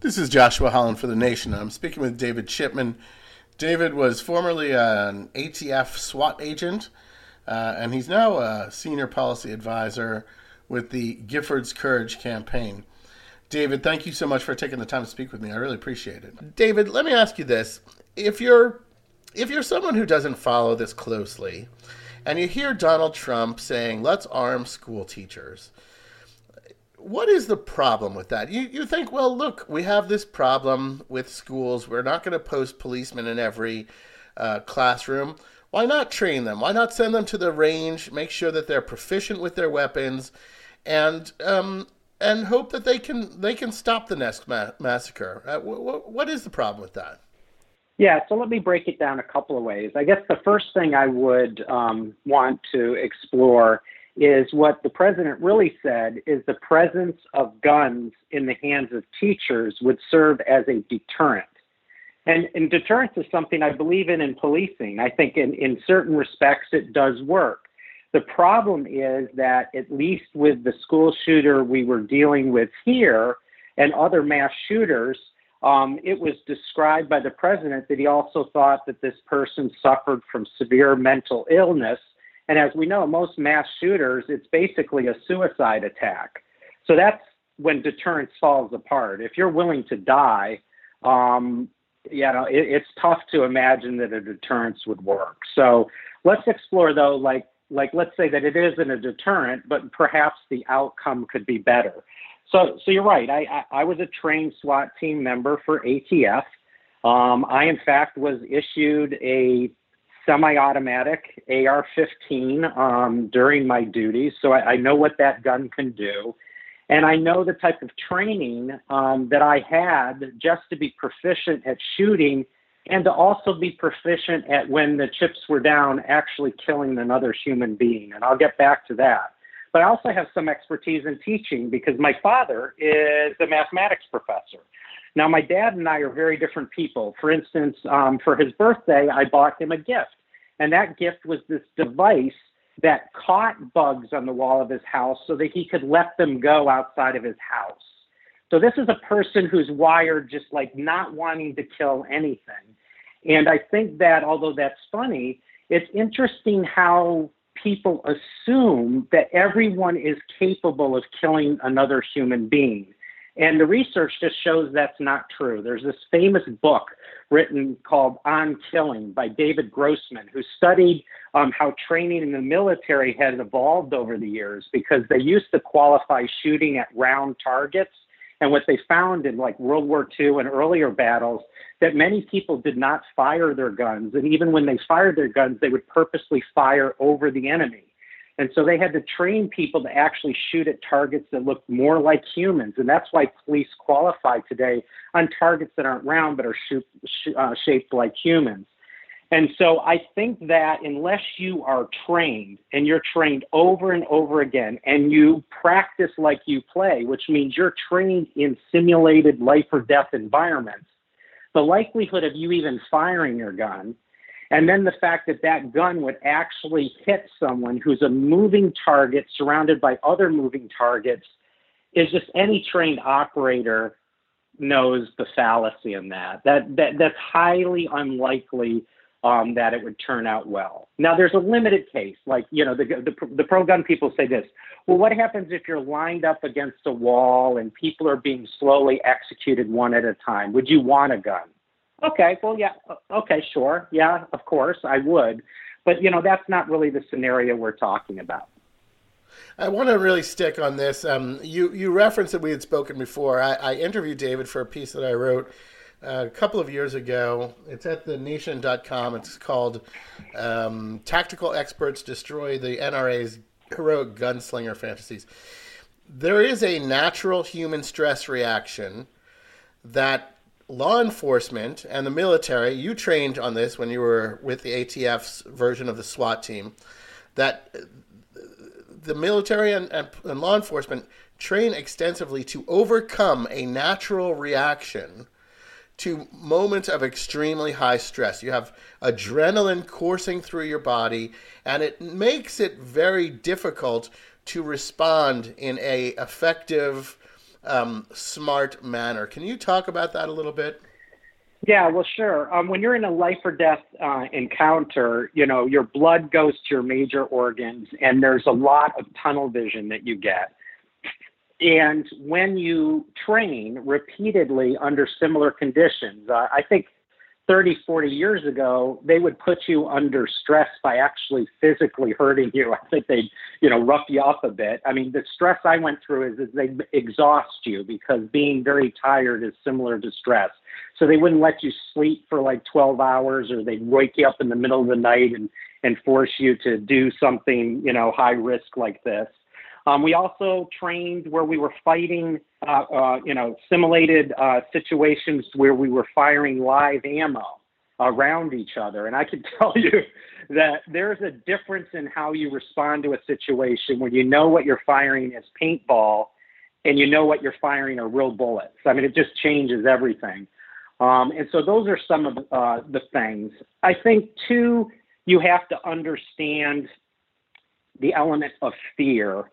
This is Joshua Holland for The Nation. I'm speaking with David Chipman. David was formerly an ATF SWAT agent, uh, and he's now a senior policy advisor with the Giffords Courage campaign. David, thank you so much for taking the time to speak with me. I really appreciate it. David, let me ask you this: if you're if you're someone who doesn't follow this closely, and you hear Donald Trump saying, "Let's arm school teachers," what is the problem with that? You you think, well, look, we have this problem with schools. We're not going to post policemen in every uh, classroom. Why not train them? Why not send them to the range? Make sure that they're proficient with their weapons, and um, and hope that they can they can stop the next ma- massacre. Uh, wh- what is the problem with that? Yeah, so let me break it down a couple of ways. I guess the first thing I would um, want to explore is what the president really said is the presence of guns in the hands of teachers would serve as a deterrent. And, and deterrence is something I believe in in policing. I think in, in certain respects it does work. The problem is that, at least with the school shooter we were dealing with here and other mass shooters, um, it was described by the president that he also thought that this person suffered from severe mental illness and as we know, most mass shooters, it's basically a suicide attack. So that's when deterrence falls apart. If you're willing to die, um, you know, it, it's tough to imagine that a deterrence would work. So let's explore though, like like let's say that it isn't a deterrent, but perhaps the outcome could be better. So so you're right. I I, I was a trained SWAT team member for ATF. Um, I in fact was issued a semi-automatic AR-15 um, during my duties, so I, I, know what that gun can do, and I know the type of training um, that I had just to be proficient at shooting, and to also be proficient at when the chips were down, actually killing another human being. And I'll get back to that. But I also have some expertise in teaching because my father is a mathematics professor. Now, my dad and I are very different people. For instance, um, for his birthday, I bought him a gift. And that gift was this device that caught bugs on the wall of his house so that he could let them go outside of his house. So this is a person who's wired just like not wanting to kill anything. And I think that although that's funny, it's interesting how people assume that everyone is capable of killing another human being. And the research just shows that's not true. There's this famous book written called On Killing by David Grossman, who studied um, how training in the military has evolved over the years because they used to qualify shooting at round targets. And what they found in like World War II and earlier battles, that many people did not fire their guns. And even when they fired their guns, they would purposely fire over the enemy. And so they had to train people to actually shoot at targets that look more like humans. And that's why police qualify today on targets that aren't round but are shoot, uh, shaped like humans. And so I think that unless you are trained and you're trained over and over again and you practice like you play, which means you're trained in simulated life or death environments, the likelihood of you even firing your gun and then the fact that that gun would actually hit someone who's a moving target surrounded by other moving targets is just any trained operator knows the fallacy in that. That, that that's highly unlikely um, that it would turn out well. Now, there's a limited case, like you know, the, the the pro gun people say this. Well, what happens if you're lined up against a wall and people are being slowly executed one at a time? Would you want a gun? Okay, well, yeah, okay, sure, yeah, of course, I would, but you know that's not really the scenario we're talking about. I want to really stick on this. Um, you you referenced that we had spoken before. I, I interviewed David for a piece that I wrote uh, a couple of years ago. It's at the nation.com. It's called um, Tactical Experts Destroy the NRA's Heroic Gunslinger Fantasies. There is a natural human stress reaction that law enforcement and the military, you trained on this when you were with the ATF's version of the SWAT team, that the military and, and, law enforcement train extensively to overcome a natural reaction to moments of extremely high stress. You have adrenaline coursing through your body, and it makes it very difficult to respond in a effective um, smart manner. Can you talk about that a little bit? Yeah, well, sure. Um, when you're in a life or death uh, encounter, you know, your blood goes to your major organs, and there's a lot of tunnel vision that you get. And when you train repeatedly under similar conditions, uh, I think 30, 40 years ago, they would put you under stress by actually physically hurting you. I think they'd, you know, rough you up a bit. I mean, the stress I went through is, is they exhaust you because being very tired is similar to stress. So they wouldn't let you sleep for like 12 hours or they'd wake you up in the middle of the night and, and force you to do something, you know, high risk like this. Um, we also trained where we were fighting, uh, uh, you know, simulated uh, situations where we were firing live ammo around each other. And I can tell you that there's a difference in how you respond to a situation when you know what you're firing is paintball and you know what you're firing are real bullets. I mean, it just changes everything. Um, and so those are some of uh, the things. I think, too, you have to understand the element of fear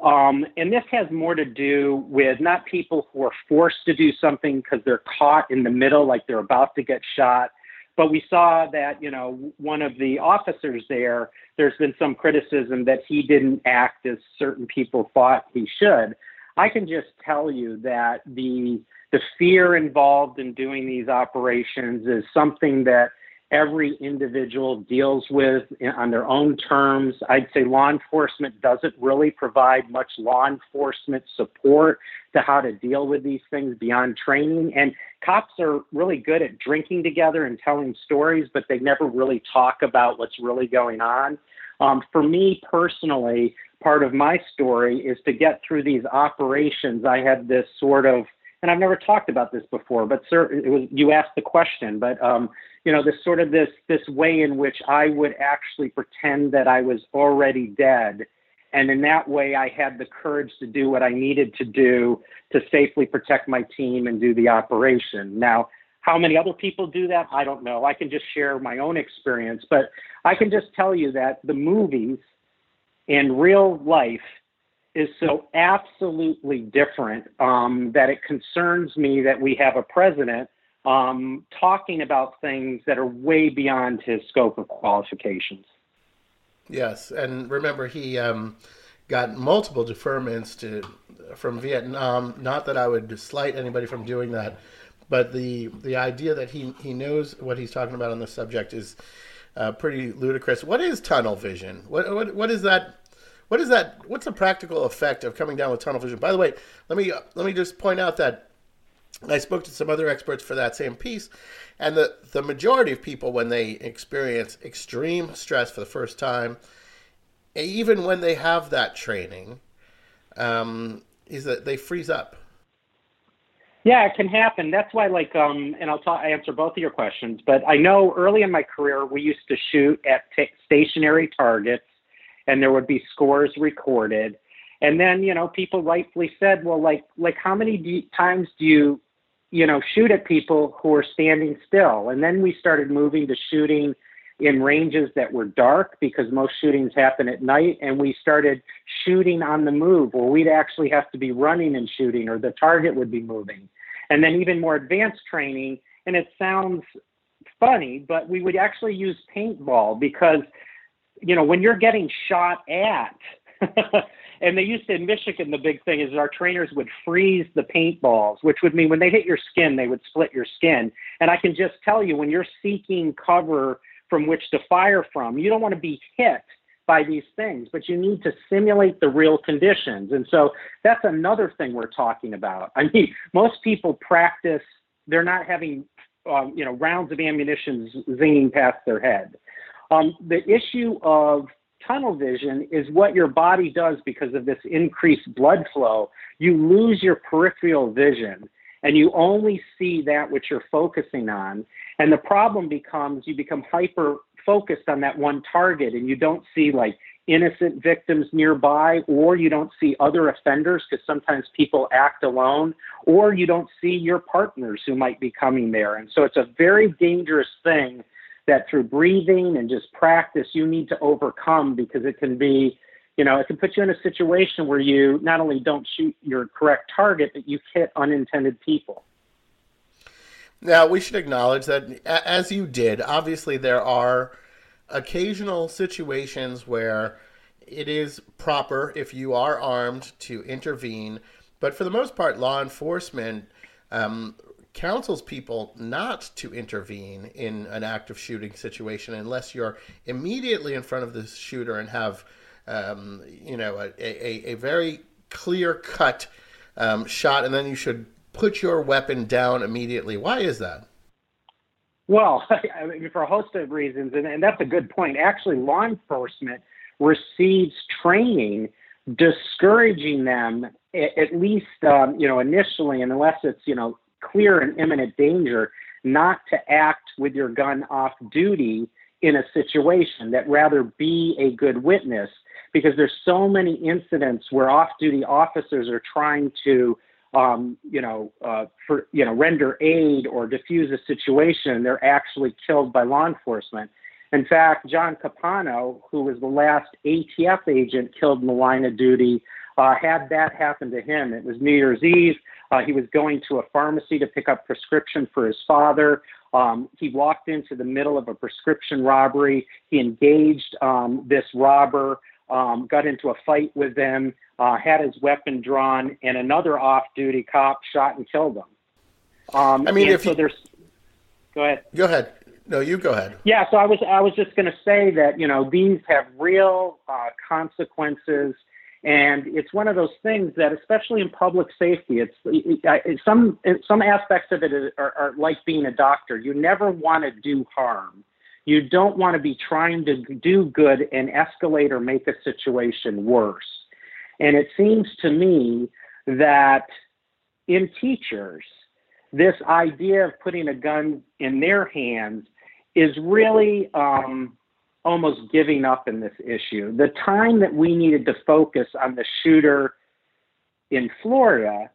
um, and this has more to do with not people who are forced to do something because they're caught in the middle, like they're about to get shot. But we saw that, you know, one of the officers there, there's been some criticism that he didn't act as certain people thought he should. I can just tell you that the the fear involved in doing these operations is something that every individual deals with on their own terms. I'd say law enforcement doesn't really provide much law enforcement support to how to deal with these things beyond training. And cops are really good at drinking together and telling stories, but they never really talk about what's really going on. Um, for me personally, part of my story is to get through these operations. I had this sort of and I've never talked about this before, but sir, it was you asked the question, but um, you know, this sort of this this way in which I would actually pretend that I was already dead, and in that way I had the courage to do what I needed to do to safely protect my team and do the operation. Now, how many other people do that? I don't know. I can just share my own experience, but I can just tell you that the movies in real life is so absolutely different um, that it concerns me that we have a president um, talking about things that are way beyond his scope of qualifications. Yes, and remember he um, got multiple deferments to from Vietnam. Not that I would slight anybody from doing that, but the the idea that he he knows what he's talking about on the subject is uh, pretty ludicrous. What is tunnel vision? What what what is that? What is that? What's the practical effect of coming down with tunnel vision? By the way, let me let me just point out that I spoke to some other experts for that same piece, and the, the majority of people, when they experience extreme stress for the first time, even when they have that training, um, is that they freeze up. Yeah, it can happen. That's why, like, um, and I'll answer both of your questions. But I know early in my career, we used to shoot at t- stationary targets, and there would be scores recorded. And then, you know, people rightfully said, well, like, like how many times do you you know, shoot at people who are standing still. And then we started moving to shooting in ranges that were dark because most shootings happen at night. And we started shooting on the move where we'd actually have to be running and shooting or the target would be moving. And then even more advanced training. And it sounds funny, but we would actually use paintball because, you know, when you're getting shot at, and they used to in Michigan, the big thing is our trainers would freeze the paintballs, which would mean when they hit your skin, they would split your skin. And I can just tell you, when you're seeking cover from which to fire from, you don't want to be hit by these things, but you need to simulate the real conditions. And so that's another thing we're talking about. I mean, most people practice, they're not having, um, you know, rounds of ammunition zinging past their head. Um, the issue of tunnel vision is what your body does because of this increased blood flow. You lose your peripheral vision and you only see that which you're focusing on. And the problem becomes you become hyper focused on that one target and you don't see like innocent victims nearby or you don't see other offenders because sometimes people act alone or you don't see your partners who might be coming there. And so it's a very dangerous thing that through breathing and just practice you need to overcome because it can be you know, it can put you in a situation where you not only don't shoot your correct target, but you hit unintended people. Now, we should acknowledge that, as you did, obviously there are occasional situations where it is proper, if you are armed, to intervene. But for the most part, law enforcement um, counsels people not to intervene in an active shooting situation unless you're immediately in front of the shooter and have, um, you know, a, a, a very clear cut um, shot, and then you should put your weapon down immediately. Why is that? Well, I mean, for a host of reasons, and, and that's a good point. Actually, law enforcement receives training discouraging them at least um, you know initially unless it's you know clear and imminent danger not to act with your gun off duty in a situation that rather be a good witness because there's so many incidents where off duty officers are trying to um, you know, uh, for you know, render aid or diffuse a situation, they're actually killed by law enforcement. In fact, John Capano, who was the last ATF agent killed in the line of duty, uh, had that happen to him. It was New Year's Eve. Uh, he was going to a pharmacy to pick up prescription for his father. Um, he walked into the middle of a prescription robbery. He engaged um, this robber, um, got into a fight with them, uh, had his weapon drawn, and another off-duty cop shot and killed him. Um, I mean, if so there's, go ahead. Go ahead. No, you go ahead. Yeah, so I was I was just going to say that you know these have real uh, consequences, and it's one of those things that, especially in public safety, it's it, it, some some aspects of it are, are like being a doctor. You never want to do harm. You don't want to be trying to do good and escalate or make a situation worse. And it seems to me that in teachers, this idea of putting a gun in their hands is really um, almost giving up in this issue. The time that we needed to focus on the shooter in Florida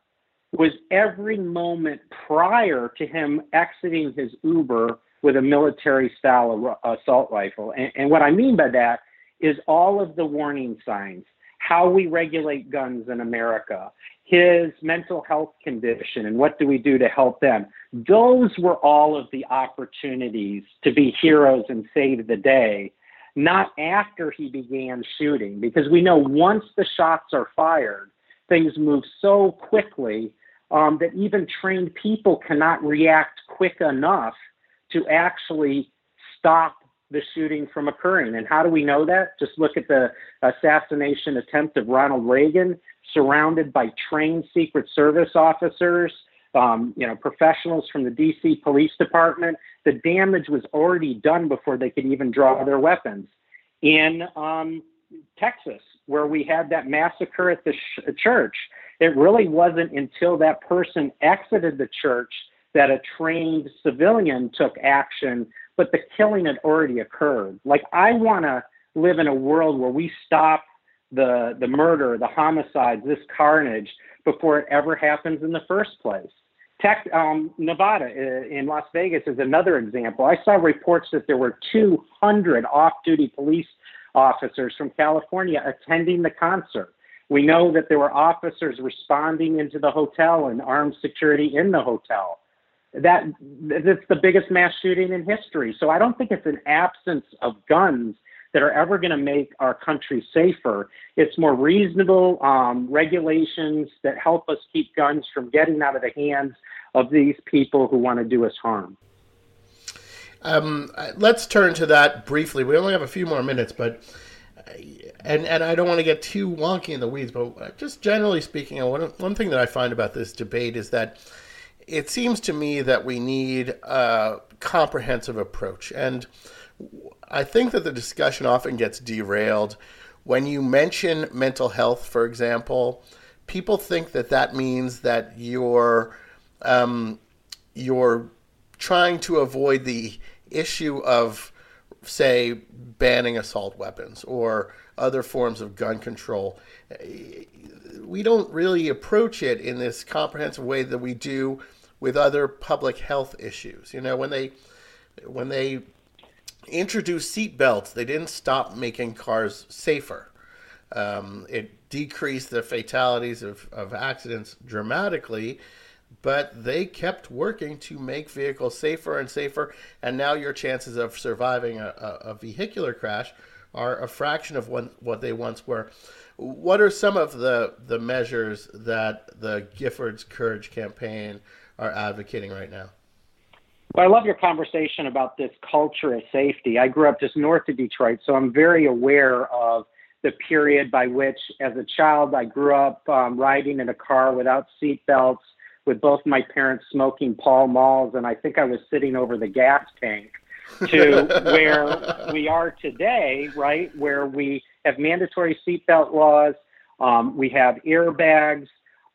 was every moment prior to him exiting his Uber with a military style assault rifle. And, and what I mean by that is all of the warning signs, how we regulate guns in America, his mental health condition and what do we do to help them. Those were all of the opportunities to be heroes and save the day, not after he began shooting, because we know once the shots are fired, things move so quickly um, that even trained people cannot react quick enough to actually stop the shooting from occurring. And how do we know that? Just look at the assassination attempt of Ronald Reagan, surrounded by trained Secret Service officers, um, you know, professionals from the DC Police Department. The damage was already done before they could even draw their weapons. In um, Texas, where we had that massacre at the sh- church, it really wasn't until that person exited the church that a trained civilian took action but the killing had already occurred. Like I want to live in a world where we stop the the murder, the homicides, this carnage before it ever happens in the first place. Tech, um, Nevada uh, in Las Vegas is another example. I saw reports that there were 200 off-duty police officers from California attending the concert. We know that there were officers responding into the hotel and armed security in the hotel that that's the biggest mass shooting in history. So I don't think it's an absence of guns that are ever going to make our country safer. It's more reasonable um, regulations that help us keep guns from getting out of the hands of these people who want to do us harm. Um, let's turn to that briefly. We only have a few more minutes, but and and I don't want to get too wonky in the weeds, but just generally speaking, one one thing that I find about this debate is that it seems to me that we need a comprehensive approach. And I think that the discussion often gets derailed. When you mention mental health, for example, people think that that means that you're um, you're trying to avoid the issue of, say, banning assault weapons or other forms of gun control. We don't really approach it in this comprehensive way that we do with other public health issues. You know, when they when they introduced seat belts, they didn't stop making cars safer. Um, it decreased the fatalities of, of accidents dramatically, but they kept working to make vehicles safer and safer. And now your chances of surviving a, a, a vehicular crash are a fraction of what, what they once were. What are some of the, the measures that the Giffords Courage campaign are advocating right now? Well, I love your conversation about this culture of safety. I grew up just north of Detroit, so I'm very aware of the period by which, as a child, I grew up um, riding in a car without seat belts, with both my parents smoking Pall Malls, and I think I was sitting over the gas tank to where we are today, right? Where we have mandatory seatbelt laws, um, we have airbags,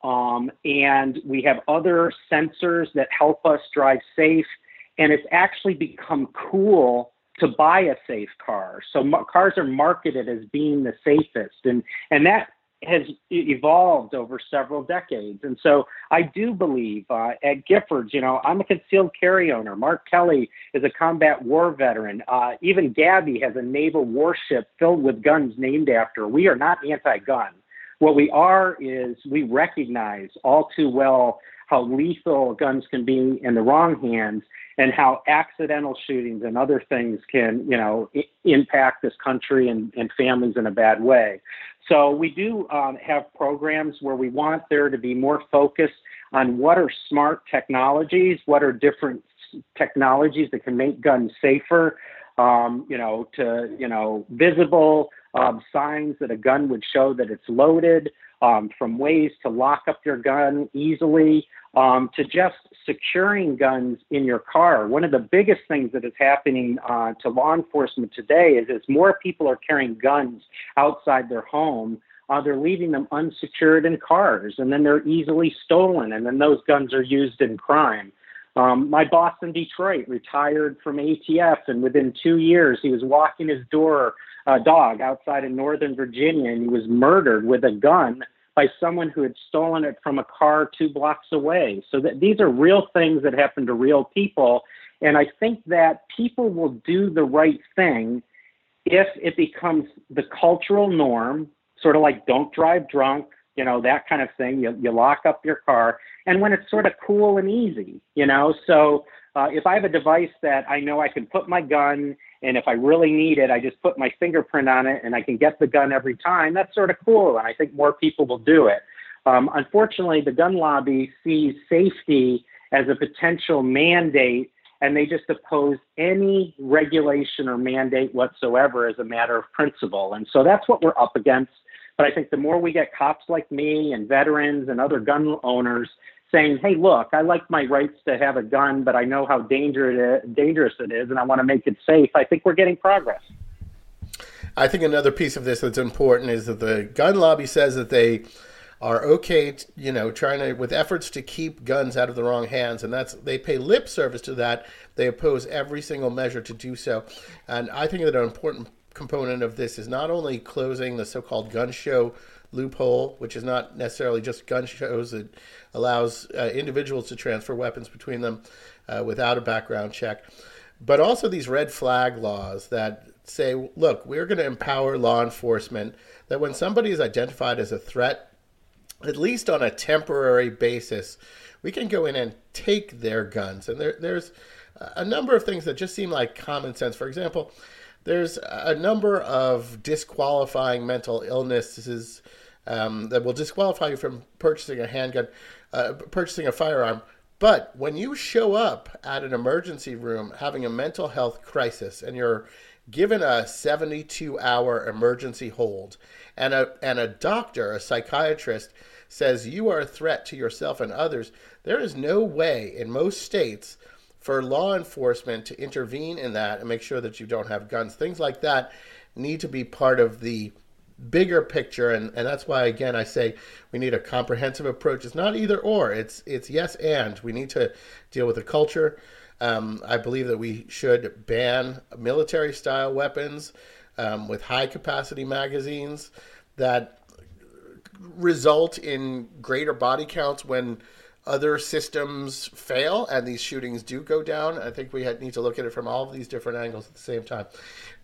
um, and we have other sensors that help us drive safe. And it's actually become cool to buy a safe car. So cars are marketed as being the safest, and and that has evolved over several decades. And so I do believe uh, at Giffords, you know, I'm a concealed carry owner. Mark Kelly is a combat war veteran. Uh, even Gabby has a naval warship filled with guns named after. We are not anti-gun. What we are is we recognize all too well how lethal guns can be in the wrong hands and how accidental shootings and other things can, you know, I- impact this country and, and families in a bad way. So we do um, have programs where we want there to be more focus on what are smart technologies, what are different technologies that can make guns safer, um, you know, to, you know, visible um, signs that a gun would show that it's loaded, um, from ways to lock up your gun easily, um, to just securing guns in your car. One of the biggest things that is happening uh, to law enforcement today is as more people are carrying guns outside their home, uh, they're leaving them unsecured in cars, and then they're easily stolen, and then those guns are used in crime. Um, my boss in Detroit retired from ATF, and within two years, he was walking his door uh, dog outside in Northern Virginia, and he was murdered with a gun by someone who had stolen it from a car two blocks away. So that these are real things that happen to real people, and I think that people will do the right thing if it becomes the cultural norm, sort of like don't drive drunk, you know, that kind of thing. You, you lock up your car, and when it's sort of cool and easy, you know. So uh, if I have a device that I know I can put my gun, and if I really need it, I just put my fingerprint on it, and I can get the gun every time. That's sort of cool, and I think more people will do it. Um, unfortunately, the gun lobby sees safety as a potential mandate, and they just oppose any regulation or mandate whatsoever as a matter of principle. And so that's what we're up against. But I think the more we get cops like me and veterans and other gun owners saying, hey, look, I like my rights to have a gun, but I know how dangerous it is and I want to make it safe, I think we're getting progress. I think another piece of this that's important is that the gun lobby says that they are okay, to, you know, trying to with efforts to keep guns out of the wrong hands, and that's they pay lip service to that. They oppose every single measure to do so, and I think that an important component of this is not only closing the so-called gun show loophole, which is not necessarily just gun shows. It allows uh, individuals to transfer weapons between them uh, without a background check. But also these red flag laws that say, look, we're going to empower law enforcement that when somebody is identified as a threat, at least on a temporary basis, we can go in and take their guns. And there, there's a number of things that just seem like common sense. For example, there's a number of disqualifying mental illnesses um, that will disqualify you from purchasing a handgun, uh, purchasing a firearm. But when you show up at an emergency room having a mental health crisis and you're given a 72 hour emergency hold, and a, and a doctor, a psychiatrist, says you are a threat to yourself and others, there is no way in most states for law enforcement to intervene in that and make sure that you don't have guns. Things like that need to be part of the bigger picture and, and that's why again I say we need a comprehensive approach. It's not either or. It's it's yes and. We need to deal with the culture. Um, I believe that we should ban military style weapons um, with high capacity magazines that result in greater body counts when other systems fail and these shootings do go down. I think we need to look at it from all of these different angles at the same time.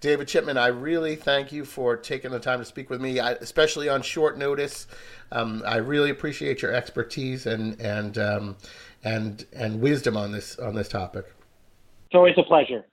David Chipman, I really thank you for taking the time to speak with me, I, especially on short notice. Um, I really appreciate your expertise and and um, and and wisdom on this on this topic. It's always a pleasure.